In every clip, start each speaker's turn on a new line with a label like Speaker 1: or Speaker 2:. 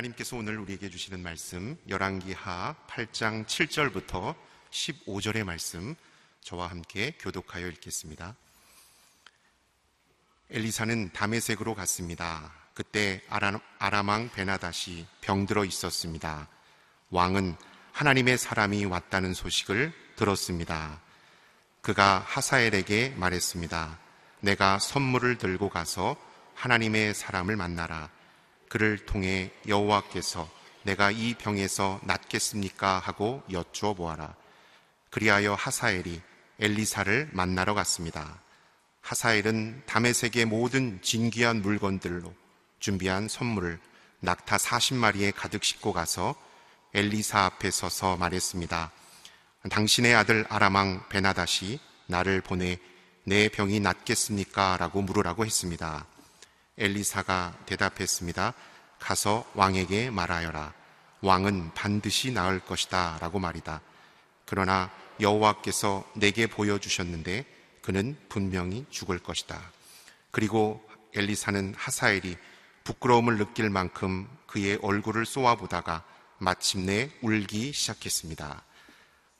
Speaker 1: 하나님께서 오늘 우리에게 주시는 말씀 열왕기하 8장 7절부터 15절의 말씀 저와 함께 교독하여 읽겠습니다. 엘리사는 담에색으로 갔습니다. 그때 아람왕 베나다시 병들어 있었습니다. 왕은 하나님의 사람이 왔다는 소식을 들었습니다. 그가 하사엘에게 말했습니다. 내가 선물을 들고 가서 하나님의 사람을 만나라. 그를 통해 여호와께서 내가 이 병에서 낫겠습니까? 하고 여쭈어 보아라. 그리하여 하사엘이 엘리사를 만나러 갔습니다. 하사엘은 담에색의 모든 진귀한 물건들로 준비한 선물을 낙타 40마리에 가득 싣고 가서 엘리사 앞에 서서 말했습니다. 당신의 아들 아람왕 베나다시 나를 보내 내 병이 낫겠습니까? 라고 물으라고 했습니다. 엘리사가 대답했습니다. 가서 왕에게 말하여라. 왕은 반드시 나을 것이다. 라고 말이다. 그러나 여호와께서 내게 보여주셨는데 그는 분명히 죽을 것이다. 그리고 엘리사는 하사엘이 부끄러움을 느낄 만큼 그의 얼굴을 쏘아보다가 마침내 울기 시작했습니다.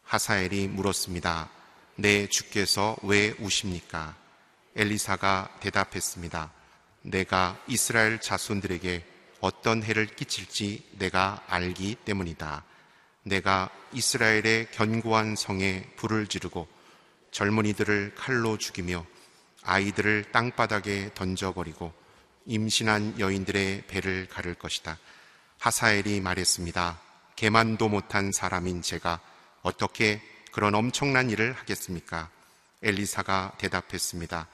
Speaker 1: 하사엘이 물었습니다. 내 주께서 왜 우십니까? 엘리사가 대답했습니다. 내가 이스라엘 자손들에게 어떤 해를 끼칠지 내가 알기 때문이다. 내가 이스라엘의 견고한 성에 불을 지르고 젊은이들을 칼로 죽이며 아이들을 땅바닥에 던져버리고 임신한 여인들의 배를 가를 것이다. 하사엘이 말했습니다. 개만도 못한 사람인 제가 어떻게 그런 엄청난 일을 하겠습니까? 엘리사가 대답했습니다.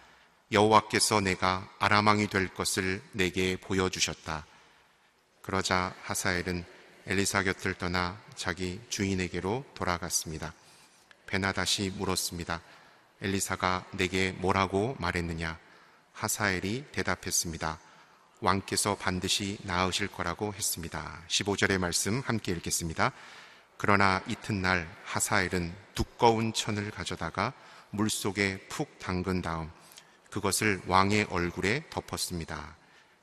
Speaker 1: 여호와께서 내가 아람왕이 될 것을 내게 보여주셨다. 그러자 하사엘은 엘리사 곁을 떠나 자기 주인에게로 돌아갔습니다. 베나다시 물었습니다. 엘리사가 내게 뭐라고 말했느냐? 하사엘이 대답했습니다. 왕께서 반드시 나으실 거라고 했습니다. 15절의 말씀 함께 읽겠습니다. 그러나 이튿날 하사엘은 두꺼운 천을 가져다가 물 속에 푹 담근 다음 그것을 왕의 얼굴에 덮었습니다.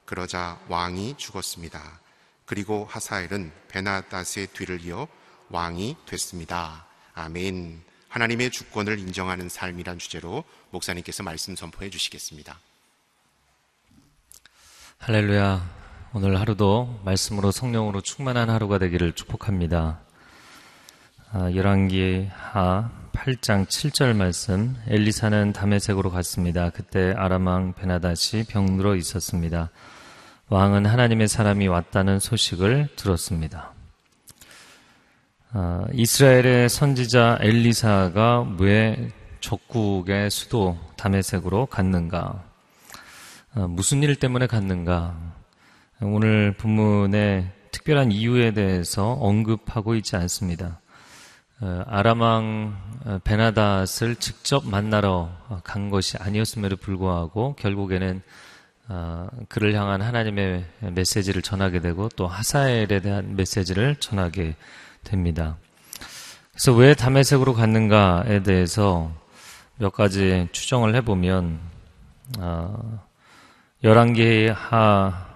Speaker 1: 그러자 왕이 죽었습니다. 그리고 하사엘은 베나다스의 뒤를 이어 왕이 됐습니다. 아멘. 하나님의 주권을 인정하는 삶이란 주제로 목사님께서 말씀 선포해 주시겠습니다.
Speaker 2: 할렐루야. 오늘 하루도 말씀으로 성령으로 충만한 하루가 되기를 축복합니다. 아, 열왕기 하 8장 7절 말씀 엘리사는 담에색으로 갔습니다. 그때 아람왕 베나다시 병들어 있었습니다. 왕은 하나님의 사람이 왔다는 소식을 들었습니다. 아, 이스라엘의 선지자 엘리사가 왜 적국의 수도 담에색으로 갔는가? 아, 무슨 일 때문에 갔는가? 오늘 본문의 특별한 이유에 대해서 언급하고 있지 않습니다. 어, 아람왕 어, 베나닷을 직접 만나러 간 것이 아니었음에도 불구하고 결국에는 어, 그를 향한 하나님의 메시지를 전하게 되고 또 하사엘에 대한 메시지를 전하게 됩니다. 그래서 왜 담에색으로 갔는가에 대해서 몇 가지 추정을 해보면 열왕기하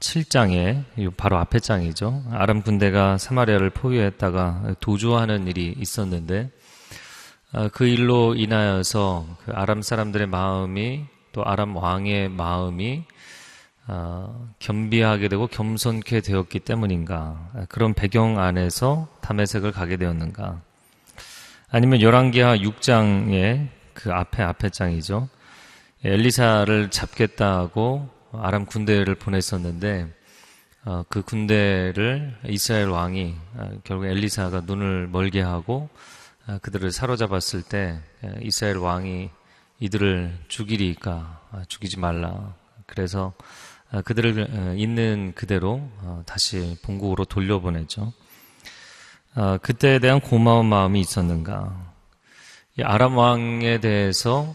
Speaker 2: 7장에 바로 앞에 장이죠. 아람 군대가 사마리아를 포위했다가 도주하는 일이 있었는데 아, 그 일로 인하여서 그 아람 사람들의 마음이 또 아람 왕의 마음이 아, 겸비하게 되고 겸손케 되었기 때문인가? 그런 배경 안에서 담에색을 가게 되었는가? 아니면 열왕기하 6장의 그 앞에 앞에 장이죠. 엘리사를 잡겠다고 아람 군대를 보냈었는데 어, 그 군대를 이스라엘 왕이 어, 결국 엘리사가 눈을 멀게 하고 어, 그들을 사로잡았을 때 이스라엘 왕이 이들을 죽이리까 죽이지 말라. 그래서 그들을 있는 그대로 다시 본국으로 돌려보냈죠. 그때에 대한 고마운 마음이 있었는가? 아람 왕에 대해서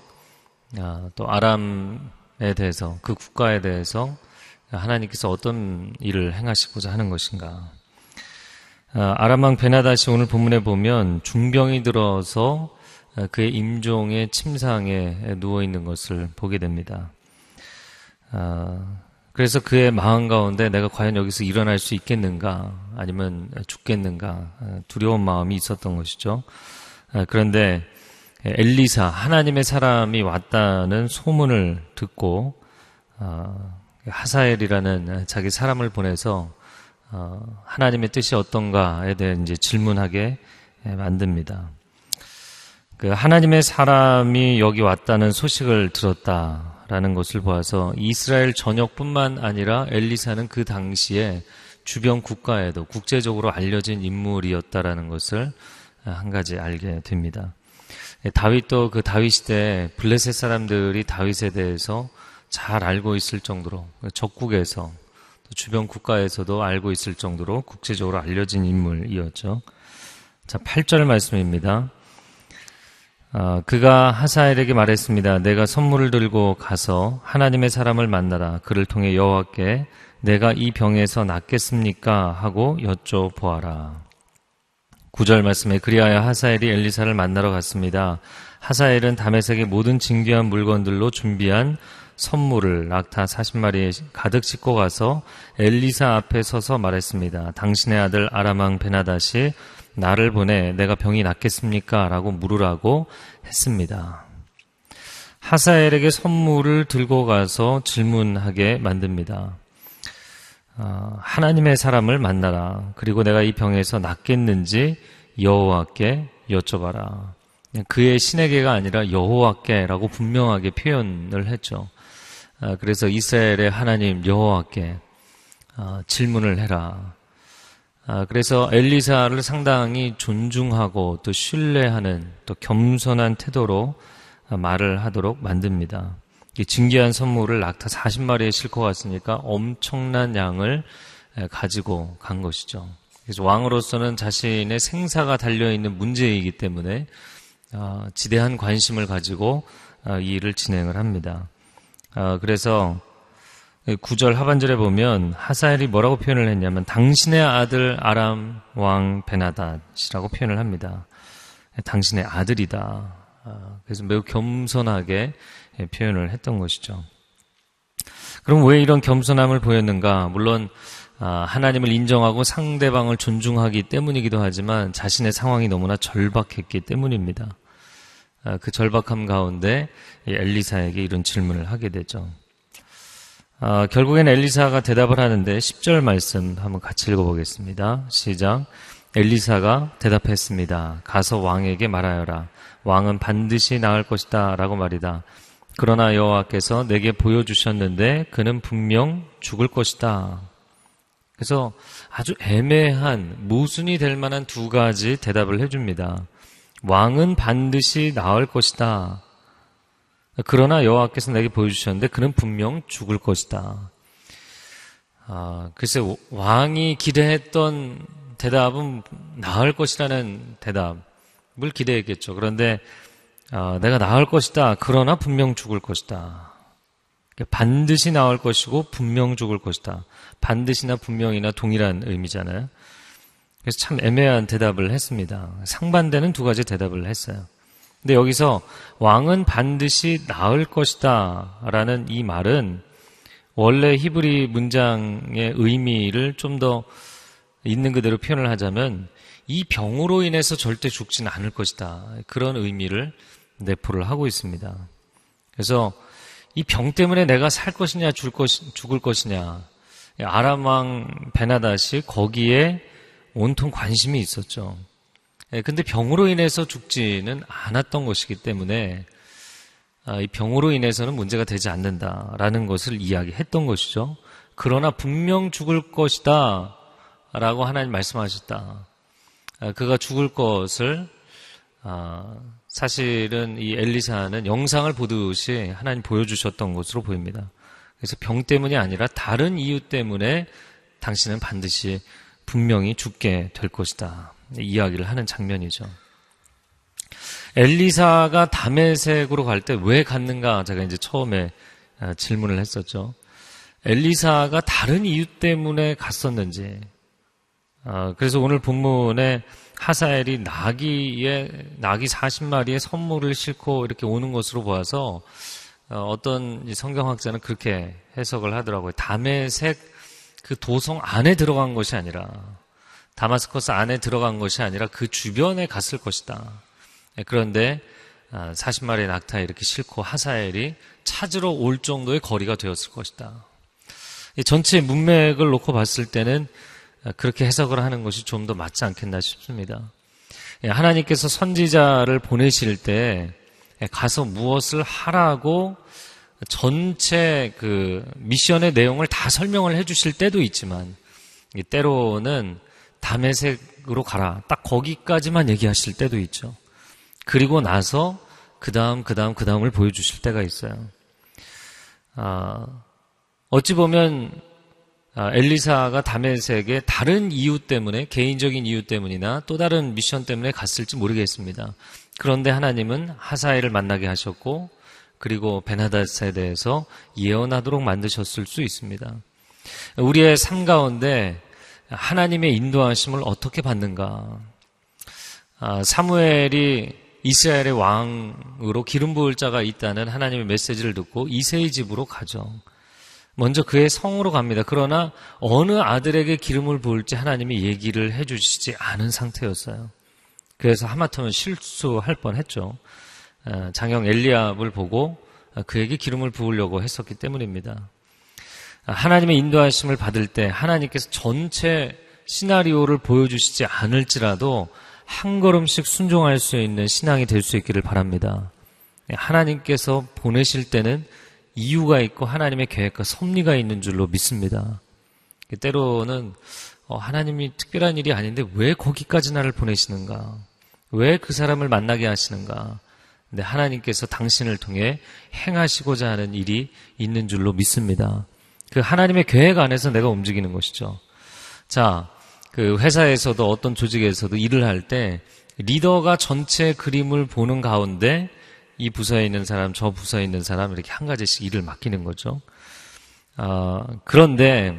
Speaker 2: 또 아람 에 대해서 그 국가에 대해서 하나님께서 어떤 일을 행하시고자 하는 것인가. 아, 아람왕 베나다시 오늘 본문에 보면 중병이 들어서 그의 임종의 침상에 누워 있는 것을 보게 됩니다. 아, 그래서 그의 마음 가운데 내가 과연 여기서 일어날 수 있겠는가 아니면 죽겠는가 두려운 마음이 있었던 것이죠. 그런데 엘리사 하나님의 사람이 왔다는 소문을 듣고 어, 하사엘이라는 자기 사람을 보내서 어, 하나님의 뜻이 어떤가에 대해 이제 질문하게 만듭니다. 그 하나님의 사람이 여기 왔다는 소식을 들었다라는 것을 보아서 이스라엘 전역뿐만 아니라 엘리사는 그 당시에 주변 국가에도 국제적으로 알려진 인물이었다라는 것을 한 가지 알게 됩니다. 다윗도 그 다윗 시대 블레셋 사람들이 다윗에 대해서 잘 알고 있을 정도로 적국에서 주변 국가에서도 알고 있을 정도로 국제적으로 알려진 인물이었죠. 자, 8절 말씀입니다. 어, 그가 하사엘에게 말했습니다. 내가 선물을 들고 가서 하나님의 사람을 만나라. 그를 통해 여호와께 내가 이 병에서 낫겠습니까? 하고 여쭤보아라. 구절 말씀에 그리하여 하사엘이 엘리사를 만나러 갔습니다. 하사엘은 다메섹의 모든 진귀한 물건들로 준비한 선물을 낙타 40마리에 가득 싣고 가서 엘리사 앞에 서서 말했습니다. 당신의 아들 아람왕 베나다시 나를 보내 내가 병이 낫겠습니까? 라고 물으라고 했습니다. 하사엘에게 선물을 들고 가서 질문하게 만듭니다. 어, 하나님의 사람을 만나라. 그리고 내가 이 병에서 낫겠는지 여호와께 여쭤봐라. 그의 신에게가 아니라 여호와께라고 분명하게 표현을 했죠. 아, 그래서 이스라엘의 하나님 여호와께 아, 질문을 해라. 아, 그래서 엘리사를 상당히 존중하고 또 신뢰하는 또 겸손한 태도로 말을 하도록 만듭니다. 증기한 선물을 낙타 40마리에 싣고 갔으니까 엄청난 양을 가지고 간 것이죠. 그래서 왕으로서는 자신의 생사가 달려있는 문제이기 때문에 지대한 관심을 가지고 이 일을 진행을 합니다. 아, 그래서 구절 하반절에 보면 하사엘이 뭐라고 표현을 했냐면 당신의 아들 아람 왕 베나닷이라고 표현을 합니다. 당신의 아들이다. 아, 그래서 매우 겸손하게 표현을 했던 것이죠. 그럼 왜 이런 겸손함을 보였는가? 물론 아, 하나님을 인정하고 상대방을 존중하기 때문이기도 하지만 자신의 상황이 너무나 절박했기 때문입니다. 아, 그 절박함 가운데 엘리사에게 이런 질문을 하게 되죠. 아, 결국엔 엘리사가 대답을 하는데 10절 말씀 한번 같이 읽어보겠습니다. 시작. 엘리사가 대답했습니다. 가서 왕에게 말하여라. 왕은 반드시 나을 것이다. 라고 말이다. 그러나 여호와께서 내게 보여주셨는데 그는 분명 죽을 것이다. 그래서 아주 애매한 모순이 될 만한 두 가지 대답을 해줍니다. 왕은 반드시 나을 것이다. 그러나 여호와께서 내게 보여주셨는데 그는 분명 죽을 것이다. 아, 글쎄 왕이 기대했던 대답은 나을 것이라는 대답을 기대했겠죠. 그런데 아, 내가 나을 것이다. 그러나 분명 죽을 것이다. 반드시 나을 것이고 분명 죽을 것이다. 반드시나 분명이나 동일한 의미잖아요. 그래서 참 애매한 대답을 했습니다. 상반되는 두 가지 대답을 했어요. 근데 여기서 왕은 반드시 나을 것이다 라는 이 말은 원래 히브리 문장의 의미를 좀 더 있는 그대로 표현을 하자면 이 병으로 인해서 절대 죽지는 않을 것이다. 그런 의미를 내포를 하고 있습니다. 그래서 이 병 때문에 내가 살 것이냐 죽을 것이냐 아람왕 베나다시 거기에 온통 관심이 있었죠. 예, 근데 병으로 인해서 죽지는 않았던 것이기 때문에 아, 이 병으로 인해서는 문제가 되지 않는다라는 것을 이야기했던 것이죠. 그러나 분명 죽을 것이다 라고 하나님 말씀하셨다. 아, 그가 죽을 것을 아, 사실은 이 엘리사는 영상을 보듯이 하나님 보여주셨던 것으로 보입니다. 그래서 병 때문이 아니라 다른 이유 때문에 당신은 반드시 분명히 죽게 될 것이다. 이야기를 하는 장면이죠. 엘리사가 담에색으로 갈 때 왜 갔는가 제가 이제 처음에 아, 질문을 했었죠. 엘리사가 다른 이유 때문에 갔었는지. 아, 그래서 오늘 본문에 하사엘이 나귀에 나귀 40마리의 선물을 싣고 이렇게 오는 것으로 보아서 어, 떤 성경학자는 그렇게 해석을 하더라고요. 다메색 그 도성 안에 들어간 것이 아니라 다마스커스 안에 들어간 것이 아니라 그 주변에 갔을 것이다. 예, 그런데 40마리의 아, 낙타에 이렇게 싣고 하사엘이 찾으러 올 정도의 거리가 되었을 것이다. 전체 문맥을 놓고 봤을 때는 아, 그렇게 해석을 하는 것이 좀 더 맞지 않겠나 싶습니다. 예, 하나님께서 선지자를 보내실 때 예, 가서 무엇을 하라고 전체 그 미션의 내용을 다 설명을 해 주실 때도 있지만 때로는 담에색으로 가라. 딱 거기까지만 얘기하실 때도 있죠. 그리고 나서 그 다음, 그 다음, 그 다음을 보여주실 때가 있어요. 아, 어찌 보면 아, 엘리사가 다메섹에 다른 이유 때문에 개인적인 이유 때문이나 또 다른 미션 때문에 갔을지 모르겠습니다. 그런데 하나님은 하사엘을 만나게 하셨고 그리고 베나다스에 대해서 예언하도록 만드셨을 수 있습니다. 우리의 삶 가운데 하나님의 인도하심을 어떻게 받는가? 아, 사무엘이 이스라엘의 왕으로 기름 부을 자가 있다는 하나님의 메시지를 듣고 이세의 집으로 가죠. 먼저 그의 성으로 갑니다. 그러나 어느 아들에게 기름을 부을지 하나님이 얘기를 해주시지 않은 상태였어요. 그래서 하마터면 실수할 뻔했죠. 아, 장형 엘리압을 보고 그에게 기름을 부으려고 했었기 때문입니다. 하나님의 인도하심을 받을 때 하나님께서 전체 시나리오를 보여주시지 않을지라도 한 걸음씩 순종할 수 있는 신앙이 될 수 있기를 바랍니다. 하나님께서 보내실 때는 이유가 있고 하나님의 계획과 섭리가 있는 줄로 믿습니다. 때로는 어, 하나님이 특별한 일이 아닌데 왜 거기까지 나를 보내시는가? 왜 그 사람을 만나게 하시는가? 근데 하나님께서 당신을 통해 행하시고자 하는 일이 있는 줄로 믿습니다. 그 하나님의 계획 안에서 내가 움직이는 것이죠. 자, 그 회사에서도 어떤 조직에서도 일을 할 때 리더가 전체 그림을 보는 가운데 이 부서에 있는 사람, 저 부서에 있는 사람 이렇게 한 가지씩 일을 맡기는 거죠. 어, 그런데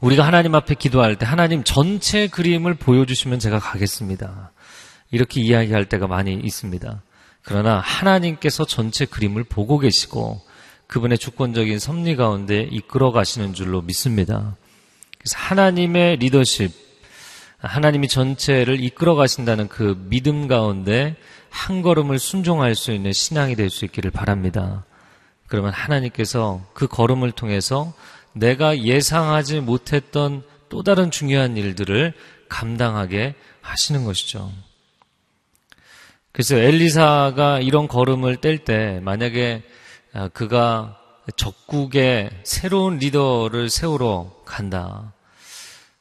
Speaker 2: 우리가 하나님 앞에 기도할 때 하나님 전체 그림을 보여주시면 제가 가겠습니다. 이렇게 이야기할 때가 많이 있습니다. 그러나 하나님께서 전체 그림을 보고 계시고 그분의 주권적인 섭리 가운데 이끌어 가시는 줄로 믿습니다. 그래서 하나님의 리더십, 하나님이 전체를 이끌어 가신다는 그 믿음 가운데 한 걸음을 순종할 수 있는 신앙이 될 수 있기를 바랍니다. 그러면 하나님께서 그 걸음을 통해서 내가 예상하지 못했던 또 다른 중요한 일들을 감당하게 하시는 것이죠. 그래서 엘리사가 이런 걸음을 뗄 때 만약에 아, 그가 적국의 새로운 리더를 세우러 간다.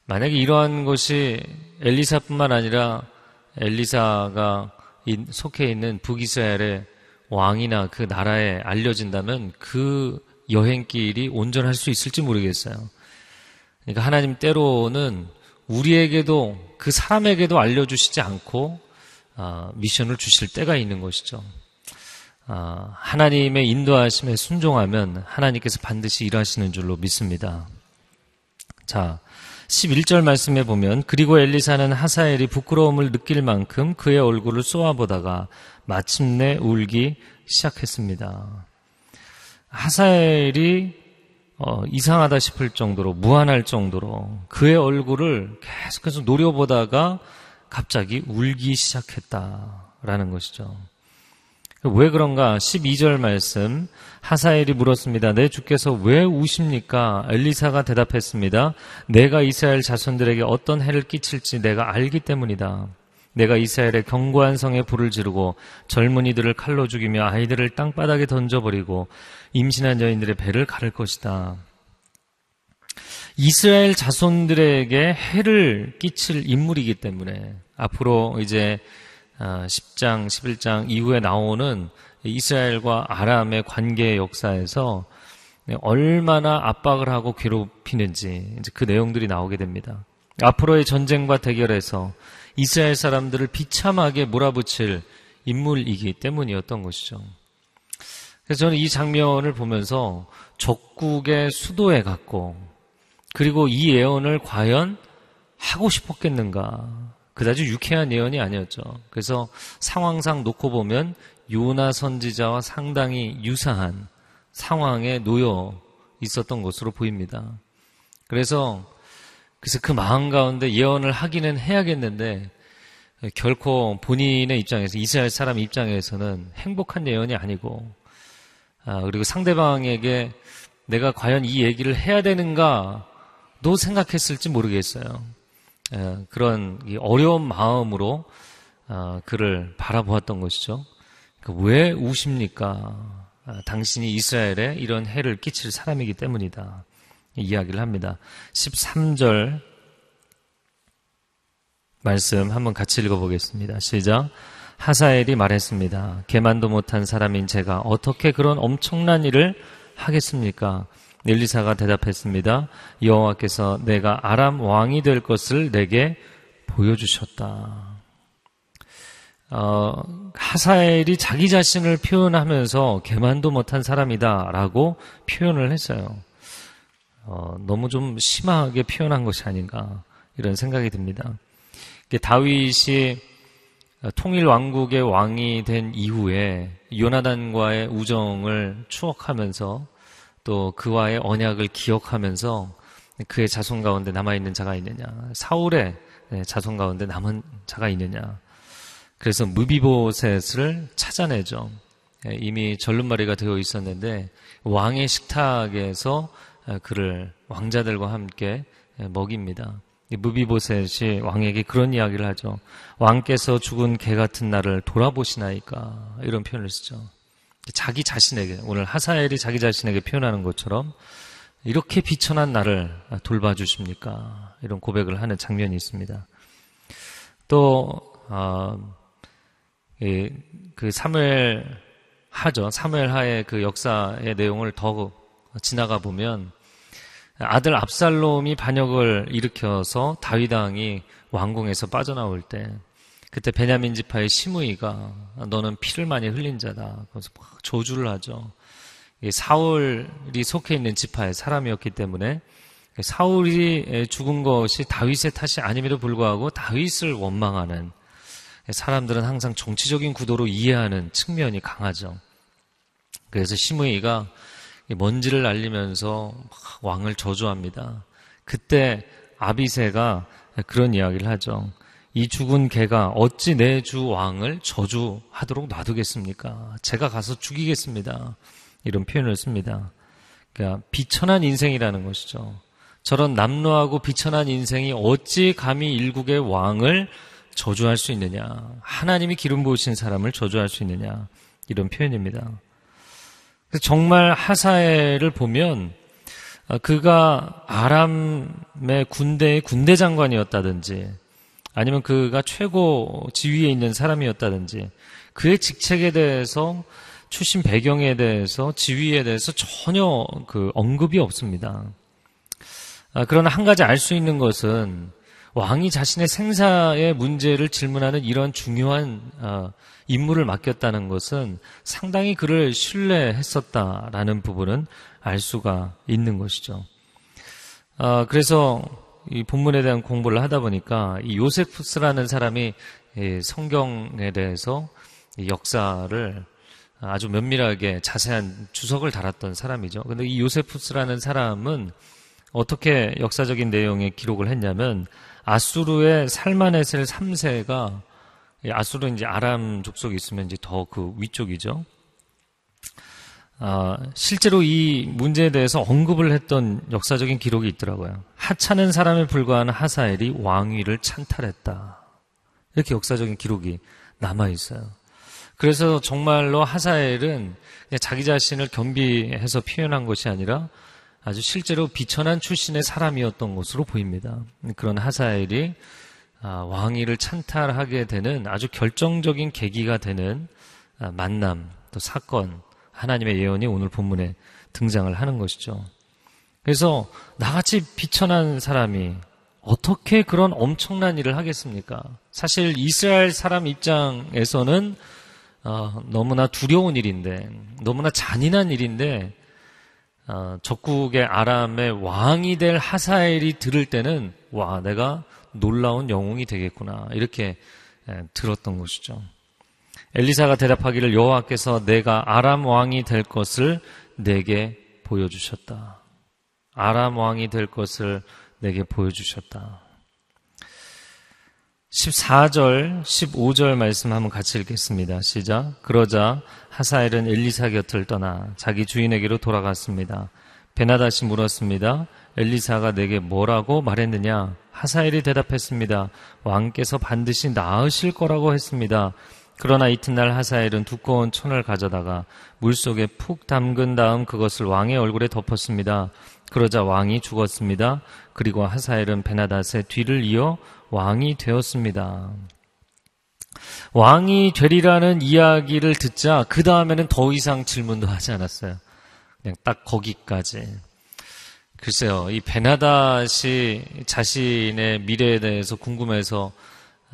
Speaker 2: 만약에 이러한 것이 엘리사뿐만 아니라 엘리사가 속해 있는 북이스라엘의 왕이나 그 나라에 알려진다면 그 여행길이 온전할 수 있을지 모르겠어요. 그러니까 하나님 때로는 우리에게도 그 사람에게도 알려주시지 않고 아, 미션을 주실 때가 있는 것이죠. 아, 하나님의 인도하심에 순종하면 하나님께서 반드시 일하시는 줄로 믿습니다. 자, 11절 말씀에 보면 그리고 엘리사는 하사엘이 부끄러움을 느낄 만큼 그의 얼굴을 쏘아보다가 마침내 울기 시작했습니다. 하사엘이 어, 이상하다 싶을 정도로 무한할 정도로 그의 얼굴을 계속해서 노려보다가 갑자기 울기 시작했다라는 것이죠. 왜 그런가? 12절 말씀 하사엘이 물었습니다. 내 주께서 왜 우십니까? 엘리사가 대답했습니다. 내가 이스라엘 자손들에게 어떤 해를 끼칠지 내가 알기 때문이다. 내가 이스라엘의 견고한 성에 불을 지르고 젊은이들을 칼로 죽이며 아이들을 땅바닥에 던져버리고 임신한 여인들의 배를 가를 것이다. 이스라엘 자손들에게 해를 끼칠 인물이기 때문에 앞으로 이제 10장, 아, 11장 이후에 나오는 이스라엘과 아람의 관계 역사에서 얼마나 압박을 하고 괴롭히는지 이제 그 내용들이 나오게 됩니다. 앞으로의 전쟁과 대결에서 이스라엘 사람들을 비참하게 몰아붙일 인물이기 때문이었던 것이죠. 그래서 저는 이 장면을 보면서 적국의 수도에 갔고 그리고 이 예언을 과연 하고 싶었겠는가 그다지 유쾌한 예언이 아니었죠. 그래서 상황상 놓고 보면 요나 선지자와 상당히 유사한 상황에 놓여 있었던 것으로 보입니다. 그래서 그래서 그 마음 가운데 예언을 하기는 해야겠는데 결코 본인의 입장에서 이스라엘 사람 입장에서는 행복한 예언이 아니고 아, 그리고 상대방에게 내가 과연 이 얘기를 해야 되는가도 생각했을지 모르겠어요. 에, 그런 어려운 마음으로 아, 그를 바라보았던 것이죠. 그왜 우십니까? 아, 당신이 이스라엘에 이런 해를 끼칠 사람이기 때문이다. 이야기를 합니다. 13절 말씀 한번 같이 읽어보겠습니다. 시작. 하사엘이 말했습니다. 개만도 못한 사람인 제가 어떻게 그런 엄청난 일을 하겠습니까? 엘리사가 대답했습니다. 여호와께서 내가 아람 왕이 될 것을 내게 보여주셨다. 어, 하사엘이 자기 자신을 표현하면서 개만도 못한 사람이다라고 표현을 했어요. 어, 너무 좀 심하게 표현한 것이 아닌가 이런 생각이 듭니다. 다윗이 통일 왕국의 왕이 된 이후에 요나단과의 우정을 추억하면서 또 그와의 언약을 기억하면서 그의 자손 가운데 남아있는 자가 있느냐. 사울의 네, 자손 가운데 남은 자가 있느냐. 그래서 무비보셋을 찾아내죠. 예, 이미 절름머리가 되어 있었는데 왕의 식탁에서 그를 왕자들과 함께 예, 먹입니다. 무비보셋이 왕에게 그런 이야기를 하죠. 왕께서 죽은 개 같은 나를 돌아보시나이까 이런 표현을 쓰죠. 자기 자신에게 오늘 하사엘이 자기 자신에게 표현하는 것처럼 이렇게 비천한 나를 돌봐주십니까? 이런 고백을 하는 장면이 있습니다. 또 어, 그 사무엘 하죠. 사무엘 하의 그 역사의 내용을 더 지나가 보면 아들 압살롬이 반역을 일으켜서 다윗 왕이 왕궁에서 빠져나올 때 그때 베냐민 지파의 시므이가 너는 피를 많이 흘린 자다. 그래서 조주를 하죠. 사울이 속해 있는 지파의 사람이었기 때문에 사울이 죽은 것이 다윗의 탓이 아님에도 불구하고 다윗을 원망하는 사람들은 항상 정치적인 구도로 이해하는 측면이 강하죠. 그래서 시므이가 먼지를 날리면서 왕을 저주합니다. 그때 아비세가 그런 이야기를 하죠. 이 죽은 개가 어찌 내 주 왕을 저주하도록 놔두겠습니까? 제가 가서 죽이겠습니다. 이런 표현을 씁니다. 그러니까 비천한 인생이라는 것이죠. 저런 남루하고 비천한 인생이 어찌 감히 일국의 왕을 저주할 수 있느냐? 하나님이 기름 부으신 사람을 저주할 수 있느냐? 이런 표현입니다. 정말 하사엘을 보면 어, 그가 아람의 군대의 군대 장관이었다든지 아니면 그가 최고 지위에 있는 사람이었다든지 그의 직책에 대해서 출신 배경에 대해서 지위에 대해서 전혀 그 언급이 없습니다. 아, 그러나 한 가지 알 수 있는 것은 왕이 자신의 생사의 문제를 질문하는 이런 중요한 어, 임무를 맡겼다는 것은 상당히 그를 신뢰했었다라는 부분은 알 수가 있는 것이죠. 어, 그래서 이 본문에 대한 공부를 하다 보니까 이 요세푸스라는 사람이 성경에 대해서 역사를 아주 면밀하게 자세한 주석을 달았던 사람이죠. 근데 이 요세푸스라는 사람은 어떻게 역사적인 내용에 기록을 했냐면 아수르의 살마네셀 3세가 아수르는 이제 아람 족속이 있으면 이제 더 그 위쪽이죠. 아, 실제로 이 문제에 대해서 언급을 했던 역사적인 기록이 있더라고요. 하찮은 사람에 불과한 하사엘이 왕위를 찬탈했다. 이렇게 역사적인 기록이 남아 있어요. 그래서 정말로 하사엘은 자기 자신을 겸비해서 표현한 것이 아니라 아주 실제로 비천한 출신의 사람이었던 것으로 보입니다. 그런 하사엘이 아, 왕위를 찬탈하게 되는 아주 결정적인 계기가 되는 아, 만남, 또 사건, 하나님의 예언이 오늘 본문에 등장을 하는 것이죠. 그래서 나같이 비천한 사람이 어떻게 그런 엄청난 일을 하겠습니까? 사실 이스라엘 사람 입장에서는 어, 너무나 두려운 일인데, 너무나 잔인한 일인데, 어, 적국의 아람의 왕이 될 하사엘이 들을 때는 와 내가 놀라운 영웅이 되겠구나 이렇게 에, 들었던 것이죠. 엘리사가 대답하기를 여호와께서 내가 아람 왕이 될 것을 내게 보여주셨다. 아람 왕이 될 것을 내게 보여주셨다. 14절, 15절 말씀 한번 같이 읽겠습니다. 시작. 그러자 하사엘은 엘리사 곁을 떠나 자기 주인에게로 돌아갔습니다. 베나다시 물었습니다. 엘리사가 내게 뭐라고 말했느냐? 하사엘이 대답했습니다. 왕께서 반드시 나으실 거라고 했습니다. 그러나 이튿날 하사엘은 두꺼운 천을 가져다가 물속에 푹 담근 다음 그것을 왕의 얼굴에 덮었습니다. 그러자 왕이 죽었습니다. 그리고 하사엘은 베나닷의 뒤를 이어 왕이 되었습니다. 왕이 되리라는 이야기를 듣자 그 다음에는 더 이상 질문도 하지 않았어요. 그냥 딱 거기까지. 글쎄요, 이 베나닷이 자신의 미래에 대해서 궁금해서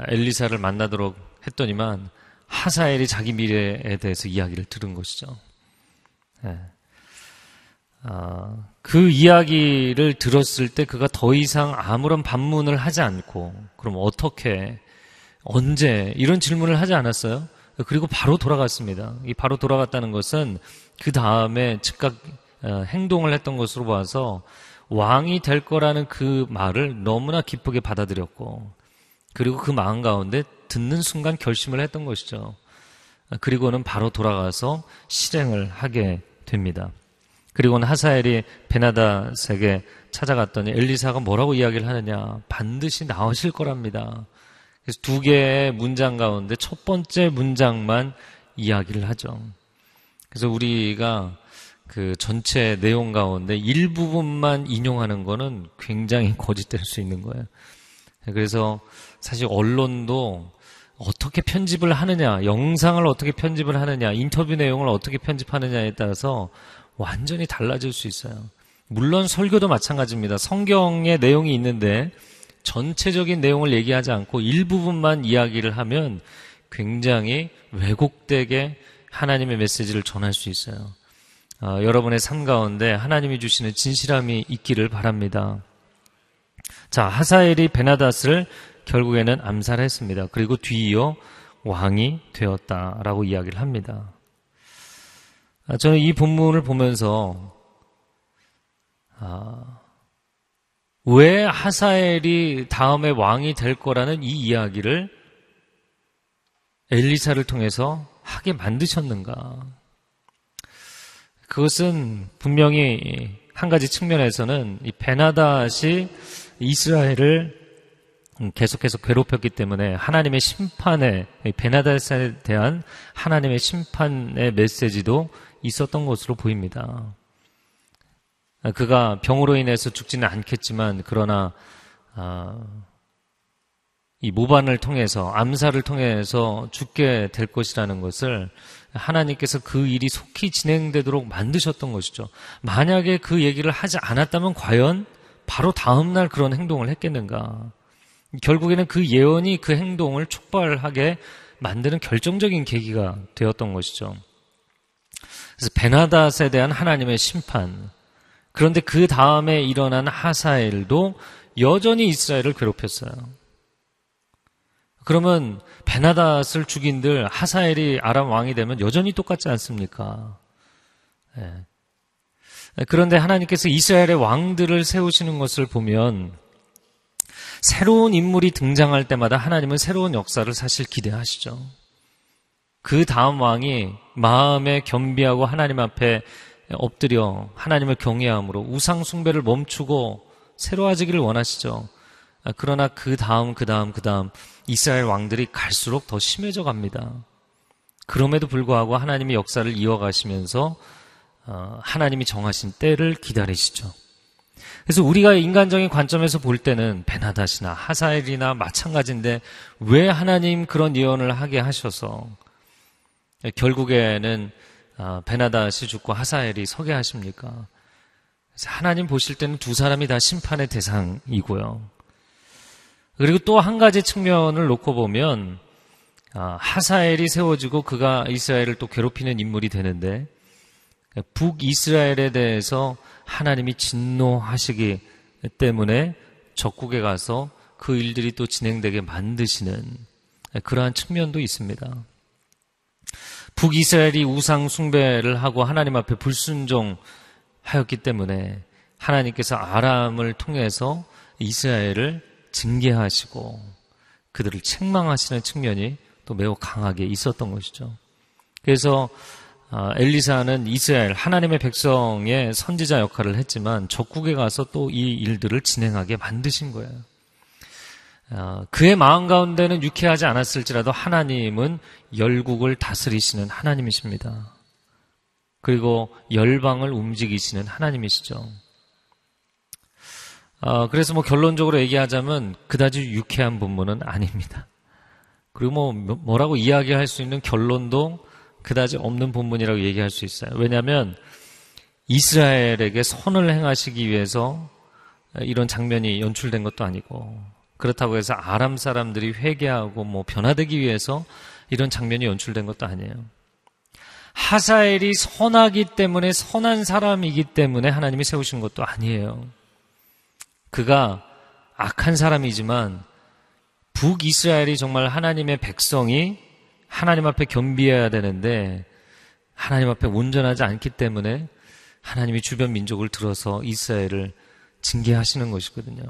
Speaker 2: 엘리사를 만나도록 했더니만 하사엘이 자기 미래에 대해서 이야기를 들은 것이죠. 네. 아, 그 이야기를 들었을 때 그가 더 이상 아무런 반문을 하지 않고 그럼 어떻게 언제 이런 질문을 하지 않았어요. 그리고 바로 돌아갔습니다. 이 바로 돌아갔다는 것은 그 다음에 즉각 어, 행동을 했던 것으로 봐서 왕이 될 거라는 그 말을 너무나 기쁘게 받아들였고 그리고 그 마음 가운데 듣는 순간 결심을 했던 것이죠. 그리고는 바로 돌아가서 실행을 하게 됩니다. 그리고는 하사엘이 베나다에게 찾아갔더니 엘리사가 뭐라고 이야기를 하느냐 반드시 나오실 거랍니다. 그래서 두 개의 문장 가운데 첫 번째 문장만 이야기를 하죠. 그래서 우리가 그 전체 내용 가운데 일부분만 인용하는 거는 굉장히 거짓될 수 있는 거예요. 그래서 사실 언론도 어떻게 편집을 하느냐, 영상을 어떻게 편집을 하느냐, 인터뷰 내용을 어떻게 편집하느냐에 따라서 완전히 달라질 수 있어요. 물론 설교도 마찬가지입니다. 성경의 내용이 있는데 전체적인 내용을 얘기하지 않고 일부분만 이야기를 하면 굉장히 왜곡되게 하나님의 메시지를 전할 수 있어요. 어, 여러분의 삶 가운데 하나님이 주시는 진실함이 있기를 바랍니다. 자, 하사엘이 베나닷을 결국에는 암살했습니다. 그리고 뒤이어 왕이 되었다라고 이야기를 합니다. 아, 저는 이 본문을 보면서 아, 왜 하사엘이 다음에 왕이 될 거라는 이 이야기를 엘리사를 통해서 하게 만드셨는가? 그것은 분명히 한 가지 측면에서는 이 베나닷이 이스라엘을 계속해서 괴롭혔기 때문에 하나님의 심판에 베나닷에 대한 하나님의 심판의 메시지도 있었던 것으로 보입니다. 그가 병으로 인해서 죽지는 않겠지만 그러나 아, 이 모반을 통해서 암살을 통해서 죽게 될 것이라는 것을 하나님께서 그 일이 속히 진행되도록 만드셨던 것이죠. 만약에 그 얘기를 하지 않았다면 과연 바로 다음 날 그런 행동을 했겠는가? 결국에는 그 예언이 그 행동을 촉발하게 만드는 결정적인 계기가 되었던 것이죠. 그래서 베나닷에 대한 하나님의 심판. 그런데 그 다음에 일어난 하사엘도 여전히 이스라엘을 괴롭혔어요. 그러면 베나닷을 죽인들 하사엘이 아람 왕이 되면 여전히 똑같지 않습니까? 네. 그런데 하나님께서 이스라엘의 왕들을 세우시는 것을 보면 새로운 인물이 등장할 때마다 하나님은 새로운 역사를 사실 기대하시죠. 그 다음 왕이 마음에 겸비하고 하나님 앞에 엎드려 하나님을 경외함으로 우상 숭배를 멈추고 새로워지기를 원하시죠. 그러나 그 다음, 그 다음, 그 다음 이스라엘 왕들이 갈수록 더 심해져 갑니다. 그럼에도 불구하고 하나님의 역사를 이어가시면서 어, 하나님이 정하신 때를 기다리시죠. 그래서 우리가 인간적인 관점에서 볼 때는 베나닷이나 하사엘이나 마찬가지인데 왜 하나님 그런 예언을 하게 하셔서 결국에는 아, 베나닷이 죽고 하사엘이 서게 하십니까? 하나님 보실 때는 두 사람이 다 심판의 대상이고요. 그리고 또 한 가지 측면을 놓고 보면 아, 하사엘이 세워지고 그가 이스라엘을 또 괴롭히는 인물이 되는데 북이스라엘에 대해서 하나님이 진노하시기 때문에 적국에 가서 그 일들이 또 진행되게 만드시는 그러한 측면도 있습니다. 북이스라엘이 우상 숭배를 하고 하나님 앞에 불순종하였기 때문에 하나님께서 아람을 통해서 이스라엘을 징계하시고 그들을 책망하시는 측면이 또 매우 강하게 있었던 것이죠. 그래서 아, 엘리사는 이스라엘 하나님의 백성의 선지자 역할을 했지만 적국에 가서 또 이 일들을 진행하게 만드신 거예요. 아, 그의 마음 가운데는 유쾌하지 않았을지라도 하나님은 열국을 다스리시는 하나님이십니다. 그리고 열방을 움직이시는 하나님이시죠. 아, 그래서 뭐 결론적으로 얘기하자면 그다지 유쾌한 본문은 아닙니다. 그리고 뭐 뭐라고 이야기할 수 있는 결론도 그다지 없는 본문이라고 얘기할 수 있어요. 왜냐하면 이스라엘에게 선을 행하시기 위해서 이런 장면이 연출된 것도 아니고 그렇다고 해서 아람 사람들이 회개하고 뭐 변화되기 위해서 이런 장면이 연출된 것도 아니에요. 하사엘이 선하기 때문에 선한 사람이기 때문에 하나님이 세우신 것도 아니에요. 그가 악한 사람이지만 북이스라엘이 정말 하나님의 백성이 하나님 앞에 겸비해야 되는데 하나님 앞에 온전하지 않기 때문에 하나님이 주변 민족을 들어서 이스라엘을 징계하시는 것이거든요.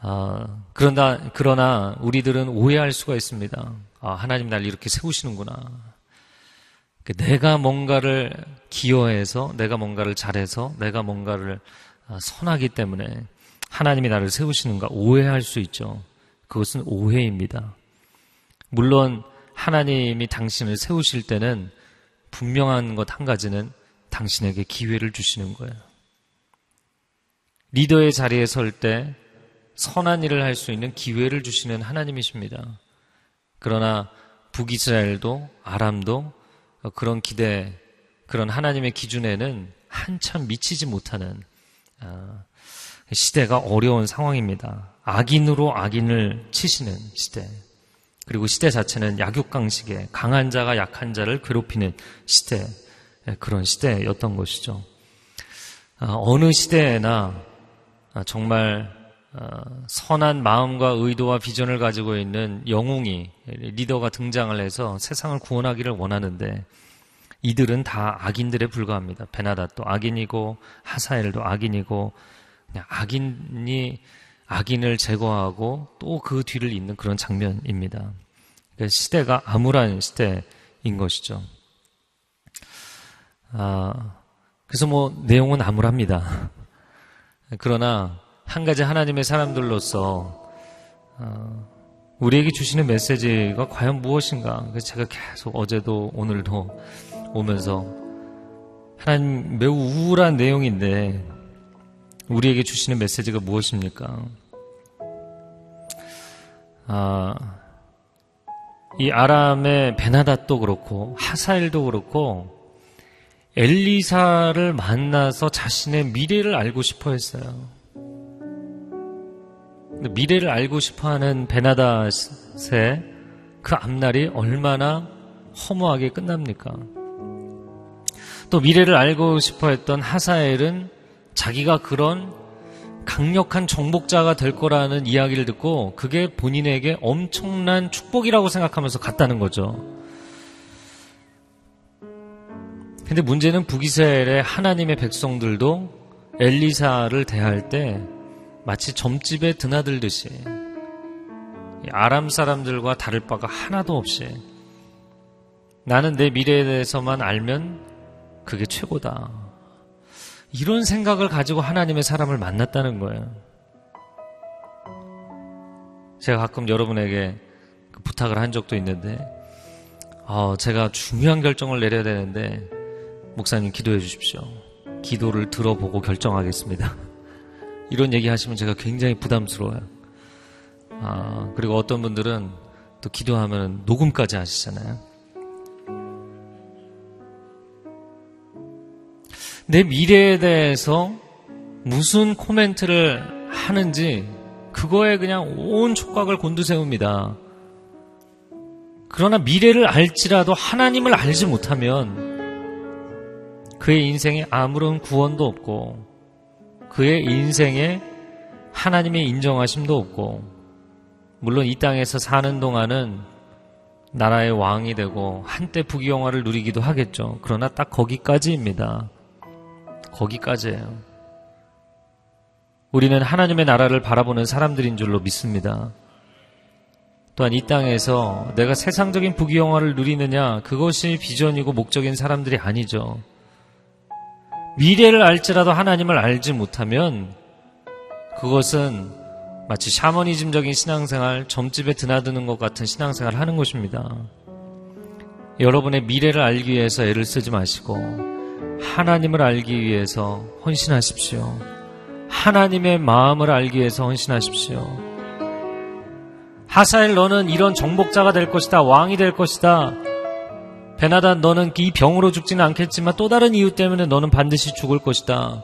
Speaker 2: 아, 그러나, 그러나 우리들은 오해할 수가 있습니다. 아, 하나님 날 이렇게 세우시는구나. 내가 뭔가를 기여해서, 내가 뭔가를 잘해서, 내가 뭔가를 아, 선하기 때문에 하나님이 나를 세우시는가 오해할 수 있죠. 그것은 오해입니다. 물론 하나님이 당신을 세우실 때는 분명한 것 한 가지는 당신에게 기회를 주시는 거예요. 리더의 자리에 설 때 선한 일을 할 수 있는 기회를 주시는 하나님이십니다. 그러나 북이스라엘도 아람도 그런 기대, 그런 하나님의 기준에는 한참 미치지 못하는 아, 시대가 어려운 상황입니다. 악인으로 악인을 치시는 시대. 그리고 시대 자체는 약육강식에 강한 자가 약한 자를 괴롭히는 시대, 예, 그런 시대였던 것이죠. 아, 어느 시대에나 아, 정말 선한 마음과 의도와 비전을 가지고 있는 영웅이 리더가 등장을 해서 세상을 구원하기를 원하는데 이들은 다 악인들에 불과합니다. 베나닷도 악인이고 하사엘도 악인이고 악인이 악인을 제거하고 또 그 뒤를 잇는 그런 장면입니다. 그러니까 시대가 암울한 시대인 것이죠. 아, 그래서 뭐 내용은 암울합니다. 그러나 한 가지 하나님의 사람들로서 어, 우리에게 주시는 메시지가 과연 무엇인가? 그래서 제가 계속 어제도 오늘도 오면서 하나님 매우 우울한 내용인데 우리에게 주시는 메시지가 무엇입니까? 아, 이 아람의 베나닷도 그렇고 하사엘도 그렇고 엘리사를 만나서 자신의 미래를 알고 싶어 했어요. 미래를 알고 싶어 하는 베나닷의 그 앞날이 얼마나 허무하게 끝납니까? 또 미래를 알고 싶어 했던 하사엘은 자기가 그런 강력한 정복자가 될 거라는 이야기를 듣고 그게 본인에게 엄청난 축복이라고 생각하면서 갔다는 거죠. 근데 문제는 북이스라엘의 하나님의 백성들도 엘리사를 대할 때 마치 점집에 드나들듯이 아람 사람들과 다를 바가 하나도 없이 나는 내 미래에 대해서만 알면 그게 최고다. 이런 생각을 가지고 하나님의 사람을 만났다는 거예요. 제가 가끔 여러분에게 그 부탁을 한 적도 있는데, 어, 제가 중요한 결정을 내려야 되는데, 목사님 기도해 주십시오. 기도를 들어보고 결정하겠습니다. 이런 얘기 하시면 제가 굉장히 부담스러워요. 아, 그리고 어떤 분들은 또 기도하면 녹음까지 하시잖아요. 내 미래에 대해서 무슨 코멘트를 하는지 그거에 그냥 온 촉각을 곤두세웁니다. 그러나 미래를 알지라도 하나님을 알지 못하면 그의 인생에 아무런 구원도 없고 그의 인생에 하나님의 인정하심도 없고 물론 이 땅에서 사는 동안은 나라의 왕이 되고 한때 부귀영화를 누리기도 하겠죠. 그러나 딱 거기까지입니다. 거기까지예요. 우리는 하나님의 나라를 바라보는 사람들인 줄로 믿습니다. 또한 이 땅에서 내가 세상적인 부귀영화를 누리느냐 그것이 비전이고 목적인 사람들이 아니죠. 미래를 알지라도 하나님을 알지 못하면 그것은 마치 샤머니즘적인 신앙생활, 점집에 드나드는 것 같은 신앙생활을 하는 것입니다. 여러분의 미래를 알기 위해서 애를 쓰지 마시고 하나님을 알기 위해서 헌신하십시오. 하나님의 마음을 알기 위해서 헌신하십시오. 하사엘 너는 이런 정복자가 될 것이다. 왕이 될 것이다. 베나단 너는 이 병으로 죽지는 않겠지만 또 다른 이유 때문에 너는 반드시 죽을 것이다.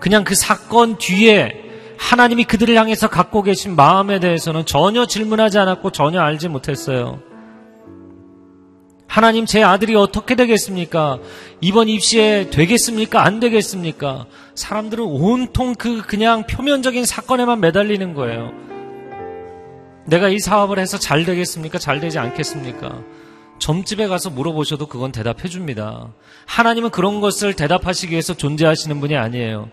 Speaker 2: 그냥 그 사건 뒤에 하나님이 그들을 향해서 갖고 계신 마음에 대해서는 전혀 질문하지 않았고 전혀 알지 못했어요. 하나님 제 아들이 어떻게 되겠습니까? 이번 입시에 되겠습니까? 안 되겠습니까? 사람들은 온통 그 그냥 표면적인 사건에만 매달리는 거예요. 내가 이 사업을 해서 잘 되겠습니까? 잘 되지 않겠습니까? 점집에 가서 물어보셔도 그건 대답해 줍니다. 하나님은 그런 것을 대답하시기 위해서 존재하시는 분이 아니에요.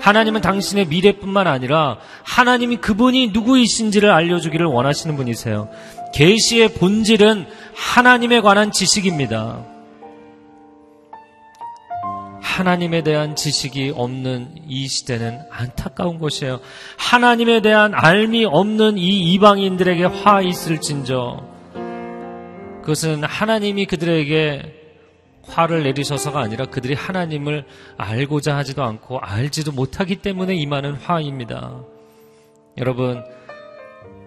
Speaker 2: 하나님은 당신의 미래뿐만 아니라 하나님이 그분이 누구이신지를 알려주기를 원하시는 분이세요. 계시의 본질은 하나님에 관한 지식입니다. 하나님에 대한 지식이 없는 이 시대는 안타까운 것이에요. 하나님에 대한 알미 없는 이 이방인들에게 화 있을진저 그것은 하나님이 그들에게 화를 내리셔서가 아니라 그들이 하나님을 알고자 하지도 않고 알지도 못하기 때문에 임하는 화입니다. 여러분,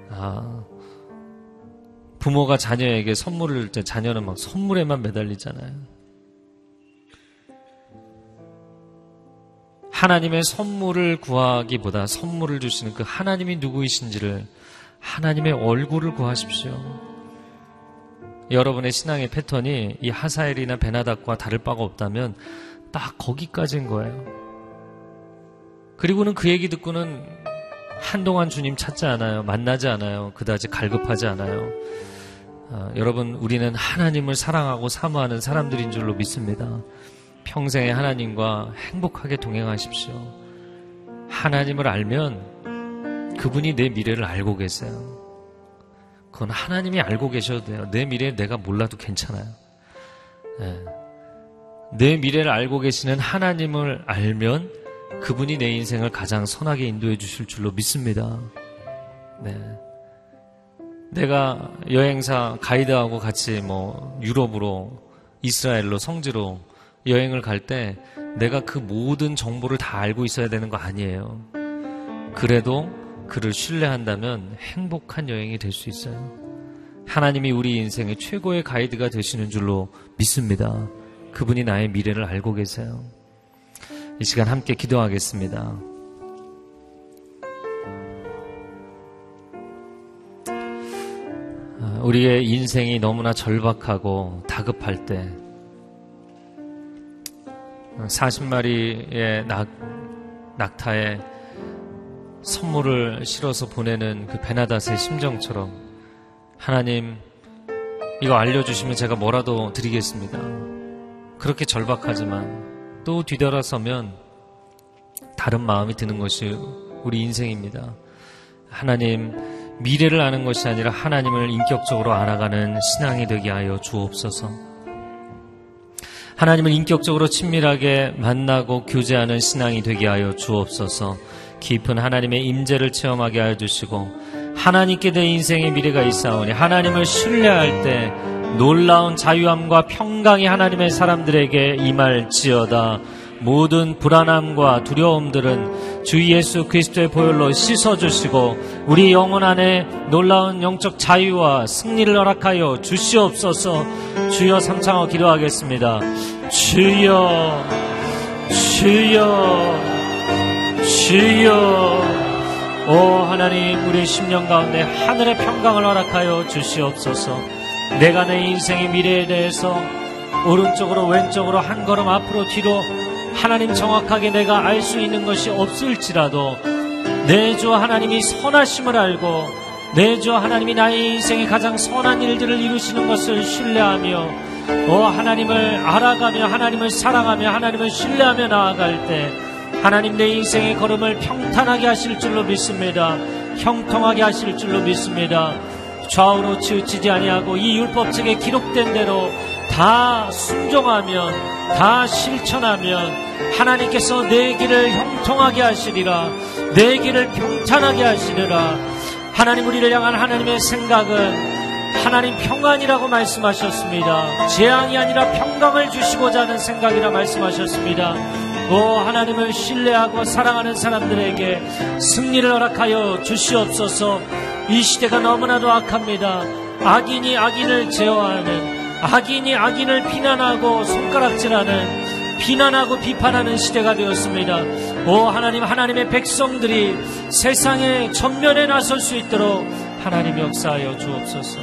Speaker 2: 아, 부모가 자녀에게 선물을 때 자녀는 막 선물에만 매달리잖아요. 하나님의 선물을 구하기보다 선물을 주시는 그 하나님이 누구이신지를 하나님의 얼굴을 구하십시오. 여러분의 신앙의 패턴이 이 하사엘이나 베나닥과 다를 바가 없다면 딱 거기까지인 거예요. 그리고는 그 얘기 듣고는 한동안 주님 찾지 않아요. 만나지 않아요. 그다지 갈급하지 않아요. 아, 여러분, 우리는 하나님을 사랑하고 사모하는 사람들인 줄로 믿습니다. 평생에 하나님과 행복하게 동행하십시오. 하나님을 알면 그분이 내 미래를 알고 계세요. 그건 하나님이 알고 계셔도 돼요. 내 미래 내가 몰라도 괜찮아요. 네. 내 미래를 알고 계시는 하나님을 알면 그분이 내 인생을 가장 선하게 인도해 주실 줄로 믿습니다. 네. 내가 여행사 가이드하고 같이 뭐 유럽으로 이스라엘로 성지로 여행을 갈 때 내가 그 모든 정보를 다 알고 있어야 되는 거 아니에요. 그래도 그를 신뢰한다면 행복한 여행이 될 수 있어요. 하나님이 우리 인생의 최고의 가이드가 되시는 줄로 믿습니다. 그분이 나의 미래를 알고 계세요. 이 시간 함께 기도하겠습니다. 우리의 인생이 너무나 절박하고 다급할 때 40마리의 낙, 낙타에 선물을 실어서 보내는 그 베나닷의 심정처럼 하나님 이거 알려주시면 제가 뭐라도 드리겠습니다. 그렇게 절박하지만 또 뒤돌아서면 다른 마음이 드는 것이 우리 인생입니다. 하나님 미래를 아는 것이 아니라 하나님을 인격적으로 알아가는 신앙이 되게 하여 주옵소서. 하나님을 인격적으로 친밀하게 만나고 교제하는 신앙이 되게 하여 주옵소서. 깊은 하나님의 임재를 체험하게 하여 주시고 하나님께 내 인생의 미래가 있사오니 하나님을 신뢰할 때 놀라운 자유함과 평강이 하나님의 사람들에게 임할지어다. 모든 불안함과 두려움들은 주 예수 그리스도의 보혈로 씻어주시고 우리 영혼 안에 놀라운 영적 자유와 승리를 허락하여 주시옵소서. 주여 삼창어 기도하겠습니다. 주여 주여 주여. 오 하나님 우리 심령 가운데 하늘의 평강을 허락하여 주시옵소서. 내가 내 인생의 미래에 대해서 오른쪽으로 왼쪽으로 한 걸음 앞으로 뒤로 하나님 정확하게 내가 알 수 있는 것이 없을지라도 내 주 하나님이 선하심을 알고 내 주 하나님이 나의 인생의 가장 선한 일들을 이루시는 것을 신뢰하며 오 하나님을 알아가며 하나님을 사랑하며 하나님을 신뢰하며 나아갈 때 하나님 내 인생의 걸음을 평탄하게 하실 줄로 믿습니다. 형통하게 하실 줄로 믿습니다. 좌우로 치우치지 아니하고 이 율법책에 기록된 대로 다 순종하면 다 실천하면 하나님께서 내 길을 형통하게 하시리라 내 길을 평탄하게 하시리라 하나님 우리를 향한 하나님의 생각은 하나님 평안이라고 말씀하셨습니다. 재앙이 아니라 평강을 주시고자 하는 생각이라 말씀하셨습니다. 오 하나님을 신뢰하고 사랑하는 사람들에게 승리를 허락하여 주시옵소서. 이 시대가 너무나도 악합니다. 악인이 악인을 제어하는 악인이 악인을 비난하고 손가락질하는 비난하고 비판하는 시대가 되었습니다. 오 하나님 하나님의 백성들이 세상의 전면에 나설 수 있도록 하나님 역사하여 주옵소서.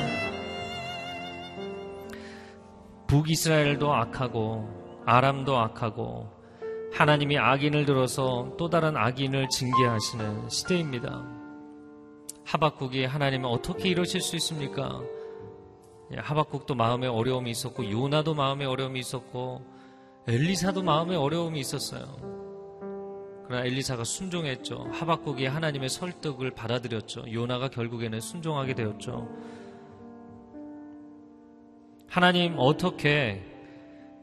Speaker 2: 북이스라엘도 악하고 아람도 악하고 하나님이 악인을 들어서 또 다른 악인을 징계하시는 시대입니다. 하박국이 하나님은 어떻게 이러실 수 있습니까? 예, 하박국도 마음에 어려움이 있었고 요나도 마음에 어려움이 있었고 엘리사도 마음에 어려움이 있었어요. 그러나 엘리사가 순종했죠. 하박국이 하나님의 설득을 받아들였죠. 요나가 결국에는 순종하게 되었죠. 하나님 어떻게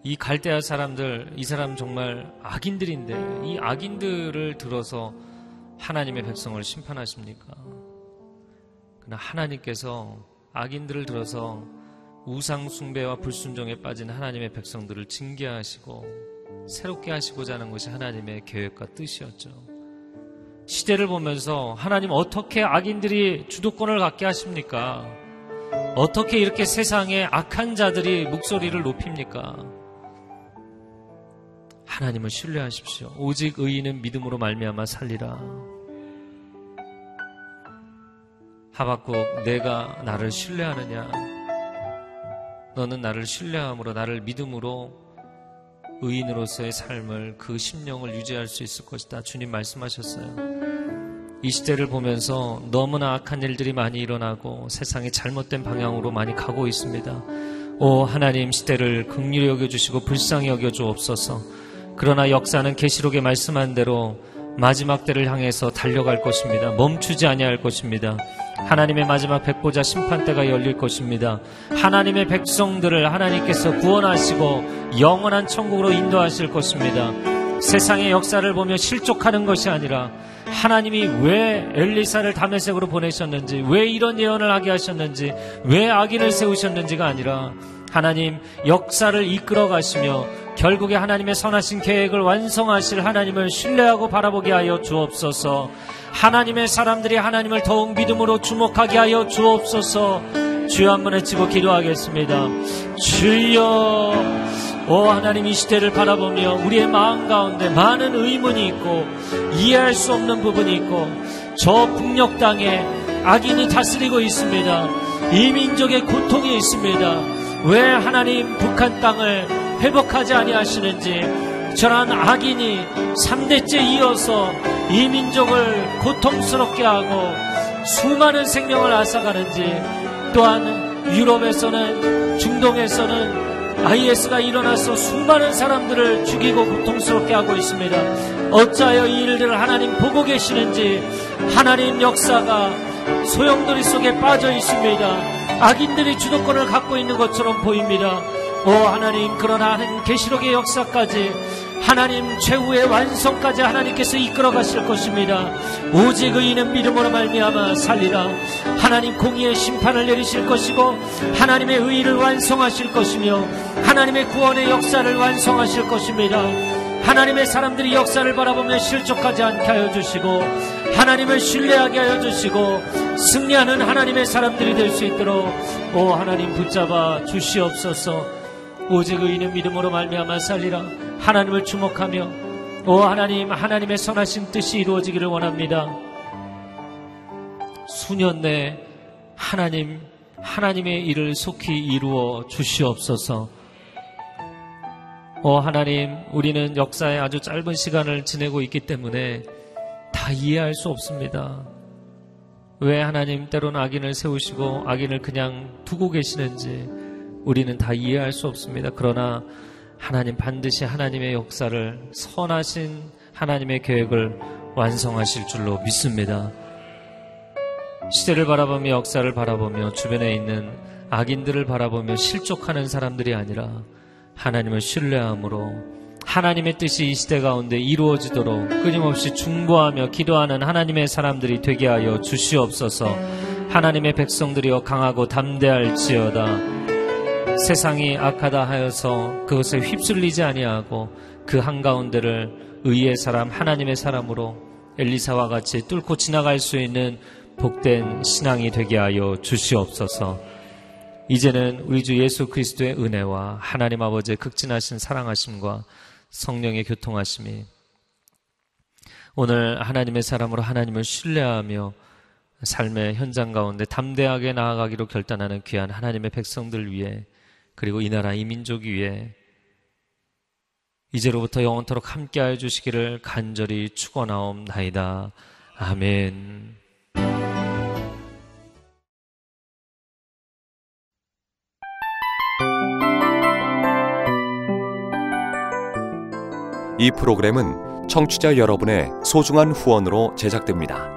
Speaker 2: 이 갈대아 사람들, 이 사람 정말 악인들인데 이 악인들을 들어서 하나님의 백성을 심판하십니까? 그러나 하나님께서 악인들을 들어서 우상숭배와 불순종에 빠진 하나님의 백성들을 징계하시고 새롭게 하시고자 하는 것이 하나님의 계획과 뜻이었죠. 시대를 보면서 하나님 어떻게 악인들이 주도권을 갖게 하십니까? 어떻게 이렇게 세상에 악한 자들이 목소리를 높입니까? 하나님을 신뢰하십시오. 오직 의인은 믿음으로 말미암아 살리라. 하박국 내가 나를 신뢰하느냐? 너는 나를 신뢰함으로 나를 믿음으로 의인으로서의 삶을 그 심령을 유지할 수 있을 것이다. 주님 말씀하셨어요. 이 시대를 보면서 너무나 악한 일들이 많이 일어나고 세상이 잘못된 방향으로 많이 가고 있습니다. 오 하나님 시대를 극률히 여겨 주시고 불쌍히 여겨 주옵소서. 그러나 역사는 계시록에 말씀한 대로 마지막 때를 향해서 달려갈 것입니다. 멈추지 아니할 것입니다. 하나님의 마지막 백보자 심판 때가 열릴 것입니다. 하나님의 백성들을 하나님께서 구원하시고 영원한 천국으로 인도하실 것입니다. 세상의 역사를 보며 실족하는 것이 아니라 하나님이 왜 엘리사를 담에색으로 보내셨는지, 왜 이런 예언을 하게 하셨는지, 왜 악인을 세우셨는지가 아니라 하나님 역사를 이끌어 가시며 결국에 하나님의 선하신 계획을 완성하실 하나님을 신뢰하고 바라보게 하여 주옵소서. 하나님의 사람들이 하나님을 더욱 믿음으로 주목하게 하여 주옵소서. 주여 한번 외치고 기도하겠습니다. 주여 오 하나님 이 시대를 바라보며 우리의 마음 가운데 많은 의문이 있고 이해할 수 없는 부분이 있고 저 북녘 땅에 악인이 다스리고 있습니다. 이 민족의 고통이 있습니다. 왜 하나님 북한 땅을 회복하지 아니하시는지 저런 악인이 3대째 이어서 이 민족을 고통스럽게 하고 수많은 생명을 앗아가는지 또한 유럽에서는 중동에서는 IS가 일어나서 수많은 사람들을 죽이고 고통스럽게 하고 있습니다. 어찌하여 이 일들을 하나님 보고 계시는지 하나님 역사가 소용돌이 속에 빠져 있습니다. 악인들이 주도권을 갖고 있는 것처럼 보입니다. 오 하나님 그러나 계시록의 역사까지 하나님 최후의 완성까지 하나님께서 이끌어 가실 것입니다. 오직 의인은 믿음으로 말미암아 살리라. 하나님 공의의 심판을 내리실 것이고 하나님의 의를 완성하실 것이며 하나님의 구원의 역사를 완성하실 것입니다. 하나님의 사람들이 역사를 바라보며 실족하지 않게 하여 주시고 하나님을 신뢰하게 하여 주시고 승리하는 하나님의 사람들이 될 수 있도록 오 하나님 붙잡아 주시옵소서. 오직 의인은 믿음으로 말미암아 살리라. 하나님을 주목하며 오 하나님 하나님의 선하신 뜻이 이루어지기를 원합니다. 수년 내 하나님 하나님의 일을 속히 이루어 주시옵소서. 오 하나님 우리는 역사의 아주 짧은 시간을 지내고 있기 때문에 다 이해할 수 없습니다. 왜 하나님 때로는 악인을 세우시고 악인을 그냥 두고 계시는지 우리는 다 이해할 수 없습니다. 그러나 하나님 반드시 하나님의 역사를 선하신 하나님의 계획을 완성하실 줄로 믿습니다. 시대를 바라보며 역사를 바라보며 주변에 있는 악인들을 바라보며 실족하는 사람들이 아니라 하나님을 신뢰함으로 하나님의 뜻이 이 시대 가운데 이루어지도록 끊임없이 중보하며 기도하는 하나님의 사람들이 되게 하여 주시옵소서 하나님의 백성들이여 강하고 담대할지어다 세상이 악하다 하여서 그것에 휩쓸리지 아니하고 그 한가운데를 의의 사람 하나님의 사람으로 엘리사와 같이 뚫고 지나갈 수 있는 복된 신앙이 되게 하여 주시옵소서. 이제는 우리 주 예수 그리스도의 은혜와 하나님 아버지의 극진하신 사랑하심과 성령의 교통하심이 오늘 하나님의 사람으로 하나님을 신뢰하며 삶의 현장 가운데 담대하게 나아가기로 결단하는 귀한 하나님의 백성들 위해 그리고 이 나라 이 민족 위에 이제로부터 영원토록 함께하여 주시기를 간절히 축원하옵나이다. 아멘.
Speaker 3: 이 프로그램은 청취자 여러분의 소중한 후원으로 제작됩니다.